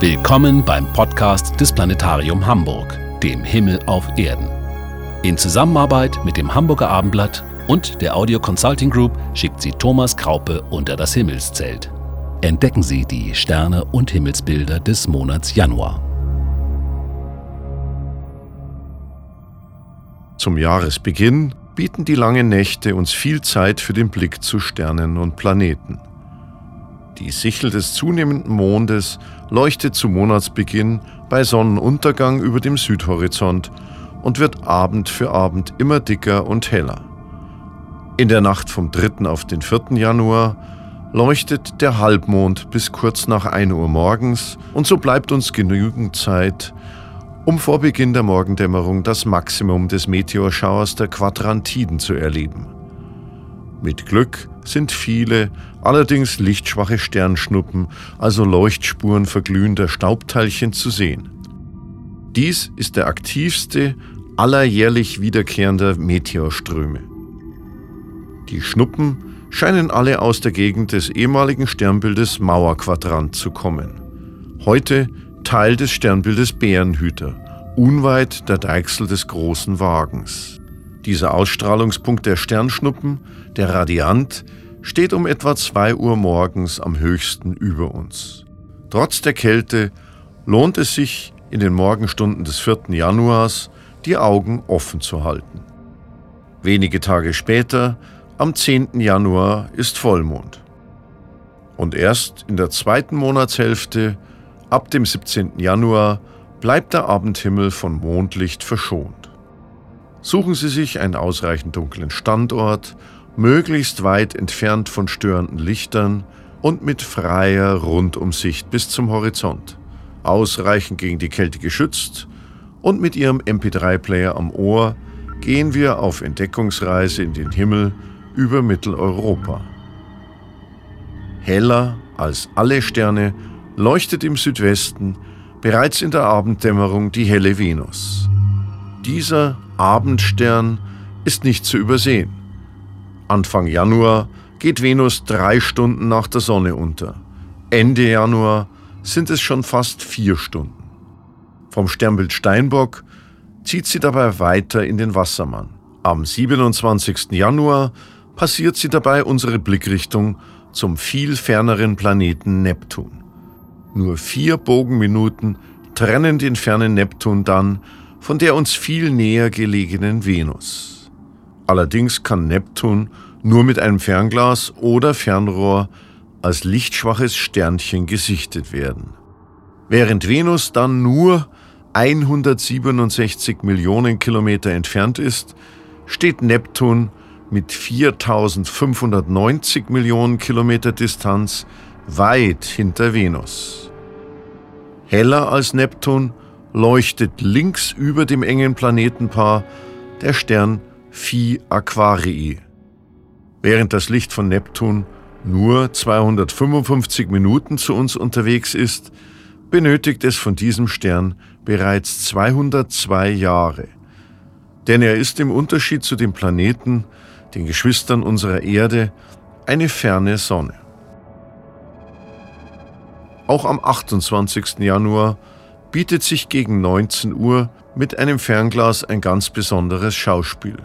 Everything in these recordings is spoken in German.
Willkommen beim Podcast des Planetarium Hamburg, dem Himmel auf Erden. In Zusammenarbeit mit dem Hamburger Abendblatt und der Audio Consulting Group schickt sie Thomas Kraupe unter das Himmelszelt. Entdecken Sie die Sterne und Himmelsbilder des Monats Januar. Zum Jahresbeginn bieten die langen Nächte uns viel Zeit für den Blick zu Sternen und Planeten. Die Sichel des zunehmenden Mondes leuchtet zu Monatsbeginn bei Sonnenuntergang über dem Südhorizont und wird Abend für Abend immer dicker und heller. In der Nacht vom 3. auf den 4. Januar leuchtet der Halbmond bis kurz nach 1 Uhr morgens und so bleibt uns genügend Zeit, um vor Beginn der Morgendämmerung das Maximum des Meteorschauers der Quadrantiden zu erleben. Mit Glück sind viele, allerdings lichtschwache Sternschnuppen, also Leuchtspuren verglühender Staubteilchen zu sehen. Dies ist der aktivste aller jährlich wiederkehrender Meteorströme. Die Schnuppen scheinen alle aus der Gegend des ehemaligen Sternbildes Mauerquadrant zu kommen. Heute Teil des Sternbildes Bärenhüter, unweit der Deichsel des großen Wagens. Dieser Ausstrahlungspunkt der Sternschnuppen, der Radiant, steht um etwa 2 Uhr morgens am höchsten über uns. Trotz der Kälte lohnt es sich, in den Morgenstunden des 4. Januars die Augen offen zu halten. Wenige Tage später, am 10. Januar, ist Vollmond. Und erst in der zweiten Monatshälfte, ab dem 17. Januar, bleibt der Abendhimmel von Mondlicht verschont. Suchen Sie sich einen ausreichend dunklen Standort, möglichst weit entfernt von störenden Lichtern und mit freier Rundumsicht bis zum Horizont, ausreichend gegen die Kälte geschützt und mit Ihrem MP3-Player am Ohr gehen wir auf Entdeckungsreise in den Himmel über Mitteleuropa. Heller als alle Sterne leuchtet im Südwesten bereits in der Abenddämmerung die helle Venus. Dieser Abendstern ist nicht zu übersehen. Anfang Januar geht Venus drei Stunden nach der Sonne unter. Ende Januar sind es schon fast vier Stunden. Vom Sternbild Steinbock zieht sie dabei weiter in den Wassermann. Am 27. Januar passiert sie dabei unsere Blickrichtung zum viel ferneren Planeten Neptun. Nur vier Bogenminuten trennen den fernen Neptun dann von der uns viel näher gelegenen Venus. Allerdings kann Neptun nur mit einem Fernglas oder Fernrohr als lichtschwaches Sternchen gesichtet werden. Während Venus dann nur 167 Millionen Kilometer entfernt ist, steht Neptun mit 4590 Millionen Kilometer Distanz weit hinter Venus. Heller als Neptun leuchtet links über dem engen Planetenpaar der Stern Phi Aquarii. Während das Licht von Neptun nur 255 Minuten zu uns unterwegs ist, benötigt es von diesem Stern bereits 202 Jahre. Denn er ist im Unterschied zu den Planeten, den Geschwistern unserer Erde, eine ferne Sonne. Auch am 28. Januar bietet sich gegen 19 Uhr mit einem Fernglas ein ganz besonderes Schauspiel.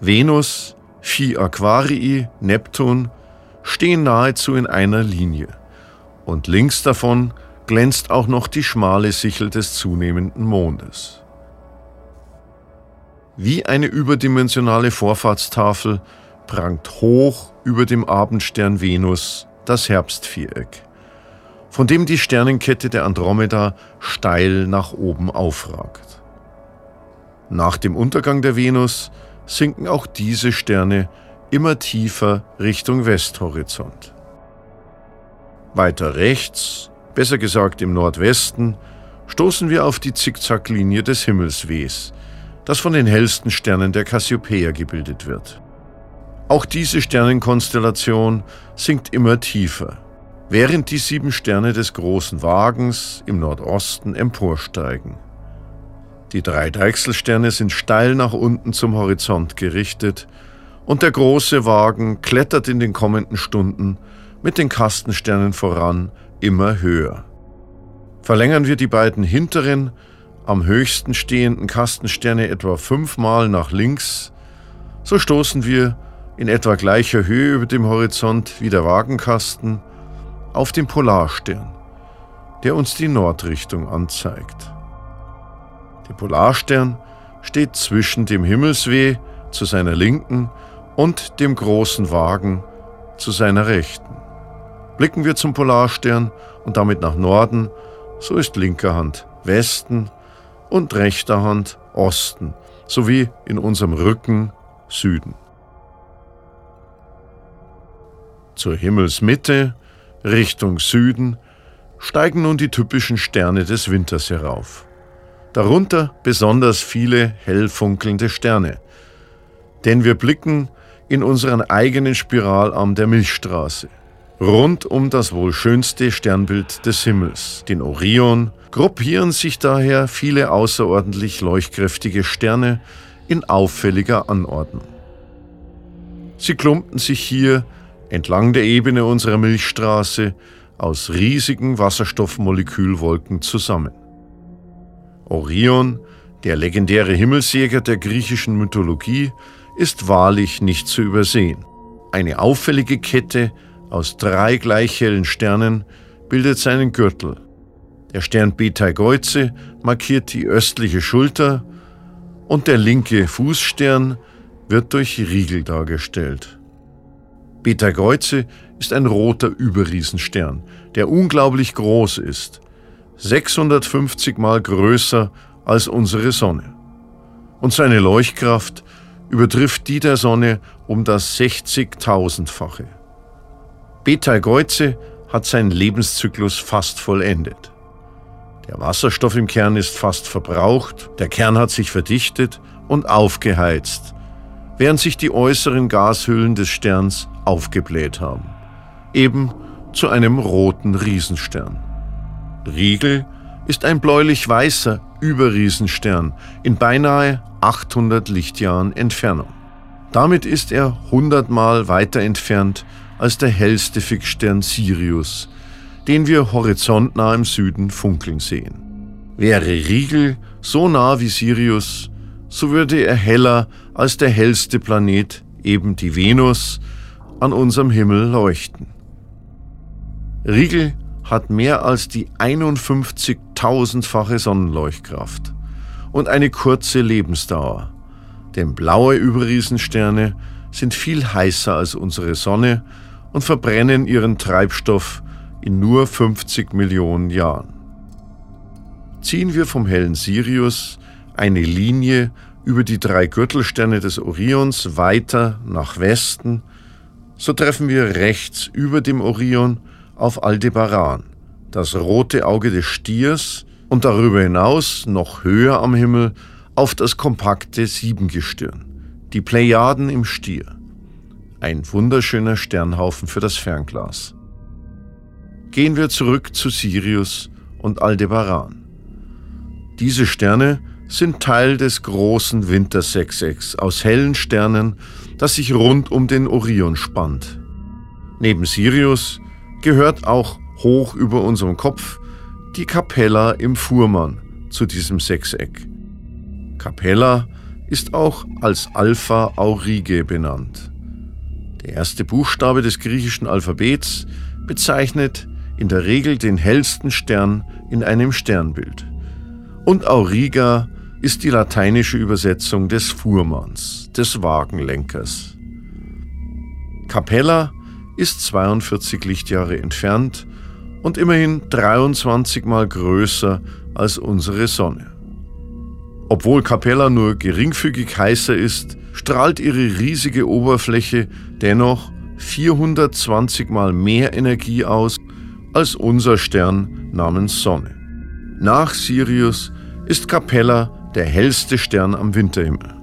Venus, Phi Aquarii, Neptun stehen nahezu in einer Linie. Und links davon glänzt auch noch die schmale Sichel des zunehmenden Mondes. Wie eine überdimensionale Vorfahrtstafel prangt hoch über dem Abendstern Venus das Herbstviereck von dem die Sternenkette der Andromeda steil nach oben aufragt. Nach dem Untergang der Venus sinken auch diese Sterne immer tiefer Richtung Westhorizont. Weiter rechts, besser gesagt im Nordwesten, stoßen wir auf die Zickzacklinie des Himmelswehs, das von den hellsten Sternen der Cassiopeia gebildet wird. Auch diese Sternenkonstellation sinkt immer tiefer während die sieben Sterne des großen Wagens im Nordosten emporsteigen. Die drei Deichselsterne sind steil nach unten zum Horizont gerichtet und der große Wagen klettert in den kommenden Stunden mit den Kastensternen voran immer höher. Verlängern wir die beiden hinteren, am höchsten stehenden Kastensterne etwa fünfmal nach links, so stoßen wir in etwa gleicher Höhe über dem Horizont wie der Wagenkasten auf den Polarstern, der uns die Nordrichtung anzeigt. Der Polarstern steht zwischen dem Himmelsweh zu seiner Linken und dem großen Wagen zu seiner Rechten. Blicken wir zum Polarstern und damit nach Norden, so ist linker Hand Westen und rechter Hand Osten, sowie in unserem Rücken Süden. Zur Himmelsmitte, Richtung Süden, steigen nun die typischen Sterne des Winters herauf. Darunter besonders viele hell funkelnde Sterne. Denn wir blicken in unseren eigenen Spiralarm der Milchstraße. Rund um das wohl schönste Sternbild des Himmels, den Orion, gruppieren sich daher viele außerordentlich leuchtkräftige Sterne in auffälliger Anordnung. Sie klumpten sich hier entlang der Ebene unserer Milchstraße aus riesigen Wasserstoffmolekülwolken zusammen. Orion, der legendäre Himmelsjäger der griechischen Mythologie, ist wahrlich nicht zu übersehen. Eine auffällige Kette aus drei gleich hellen Sternen bildet seinen Gürtel. Der Stern Betelgeuse markiert die östliche Schulter und der linke Fußstern wird durch Riegel dargestellt. Betelgeuse ist ein roter Überriesenstern, der unglaublich groß ist, 650 mal größer als unsere Sonne. Und seine Leuchtkraft übertrifft die der Sonne um das 60.000-fache. Betelgeuse hat seinen Lebenszyklus fast vollendet. Der Wasserstoff im Kern ist fast verbraucht, der Kern hat sich verdichtet und aufgeheizt, während sich die äußeren Gashüllen des Sterns aufgebläht haben. Eben zu einem roten Riesenstern. Riegel ist ein bläulich-weißer Überriesenstern in beinahe 800 Lichtjahren Entfernung. Damit ist er 100 Mal weiter entfernt als der hellste Fixstern Sirius, den wir horizontnah im Süden funkeln sehen. Wäre Riegel so nah wie Sirius, so würde er heller als der hellste Planet, eben die Venus, an unserem Himmel leuchten. Riegel hat mehr als die 51.000-fache Sonnenleuchtkraft und eine kurze Lebensdauer. Denn blaue Überriesensterne sind viel heißer als unsere Sonne und verbrennen ihren Treibstoff in nur 50 Millionen Jahren. Ziehen wir vom hellen Sirius eine Linie über die drei Gürtelsterne des Orions weiter nach Westen, so treffen wir rechts über dem Orion auf Aldebaran, das rote Auge des Stiers und darüber hinaus noch höher am Himmel auf das kompakte Siebengestirn, die Plejaden im Stier. Ein wunderschöner Sternhaufen für das Fernglas. Gehen wir zurück zu Sirius und Aldebaran. Diese Sterne sind Teil des großen Wintersechsecks aus hellen Sternen, das sich rund um den Orion spannt. Neben Sirius gehört auch hoch über unserem Kopf die Capella im Fuhrmann zu diesem Sechseck. Capella ist auch als Alpha Aurige benannt. Der erste Buchstabe des griechischen Alphabets bezeichnet in der Regel den hellsten Stern in einem Sternbild. Und Auriga ist die lateinische Übersetzung des Fuhrmanns, des Wagenlenkers. Capella ist 42 Lichtjahre entfernt und immerhin 23 mal größer als unsere Sonne. Obwohl Capella nur geringfügig heißer ist, strahlt ihre riesige Oberfläche dennoch 420 mal mehr Energie aus als unser Stern namens Sonne. Nach Sirius ist Capella der hellste Stern am Winterhimmel.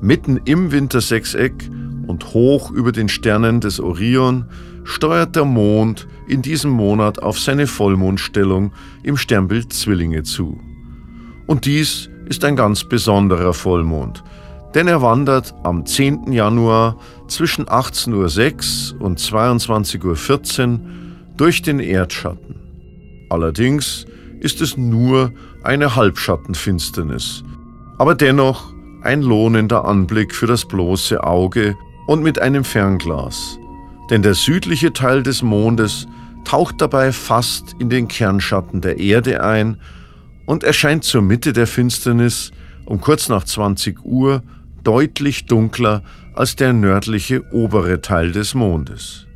Mitten im Wintersechseck und hoch über den Sternen des Orion steuert der Mond in diesem Monat auf seine Vollmondstellung im Sternbild Zwillinge zu. Und dies ist ein ganz besonderer Vollmond, denn er wandert am 10. Januar zwischen 18.06 Uhr und 22.14 Uhr durch den Erdschatten. Allerdings ist es nur eine Halbschattenfinsternis, aber dennoch ein lohnender Anblick für das bloße Auge und mit einem Fernglas. Denn der südliche Teil des Mondes taucht dabei fast in den Kernschatten der Erde ein und erscheint zur Mitte der Finsternis um kurz nach 20 Uhr deutlich dunkler als der nördliche obere Teil des Mondes.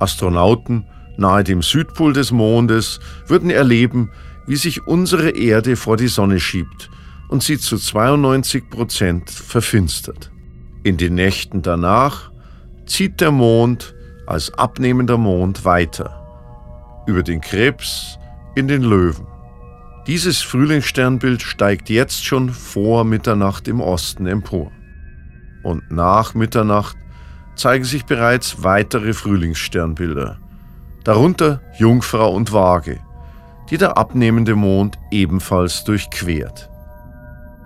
Astronauten nahe dem Südpol des Mondes würden erleben, wie sich unsere Erde vor die Sonne schiebt und sie zu 92 Prozent verfinstert. In den Nächten danach zieht der Mond als abnehmender Mond weiter über den Krebs in den Löwen. Dieses Frühlingssternbild steigt jetzt schon vor Mitternacht im Osten empor. Und nach Mitternacht zeigen sich bereits weitere Frühlingssternbilder, darunter Jungfrau und Waage, die der abnehmende Mond ebenfalls durchquert.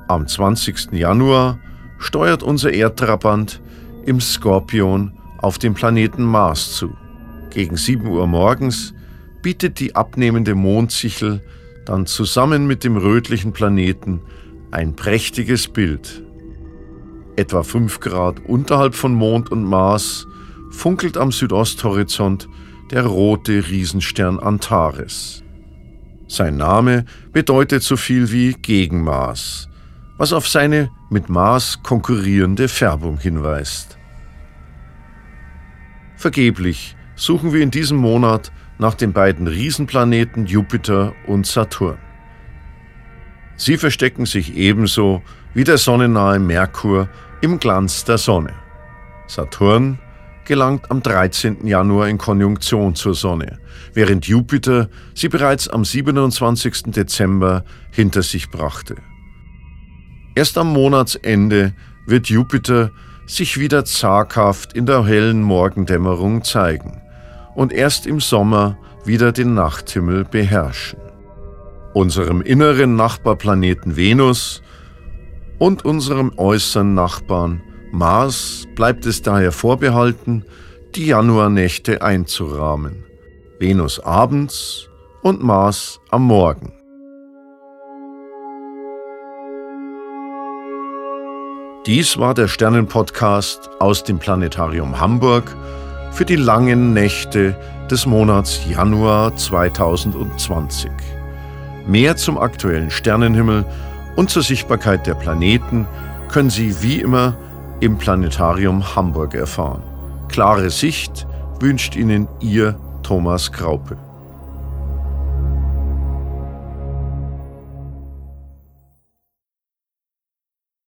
Am 20. Januar steuert unser Erdtrabant im Skorpion auf den Planeten Mars zu. Gegen 7 Uhr morgens bietet die abnehmende Mondsichel dann zusammen mit dem rötlichen Planeten ein prächtiges Bild. Etwa 5 Grad unterhalb von Mond und Mars funkelt am Südosthorizont der rote Riesenstern Antares. Sein Name bedeutet so viel wie Gegenmaß, was auf seine mit Mars konkurrierende Färbung hinweist. Vergeblich suchen wir in diesem Monat nach den beiden Riesenplaneten Jupiter und Saturn. Sie verstecken sich ebenso wie der sonnennahe Merkur im Glanz der Sonne. Saturn gelangt am 13. Januar in Konjunktion zur Sonne, während Jupiter sie bereits am 27. Dezember hinter sich brachte. Erst am Monatsende wird Jupiter sich wieder zaghaft in der hellen Morgendämmerung zeigen und erst im Sommer wieder den Nachthimmel beherrschen. Unserem inneren Nachbarplaneten Venus und unserem äußeren Nachbarn Mars bleibt es daher vorbehalten, die Januarnächte einzurahmen. Venus abends und Mars am Morgen. Dies war der Sternenpodcast aus dem Planetarium Hamburg für die langen Nächte des Monats Januar 2020. Mehr zum aktuellen Sternenhimmel und zur Sichtbarkeit der Planeten können Sie wie immer im Planetarium Hamburg erfahren. Klare Sicht wünscht Ihnen Ihr Thomas Graupe.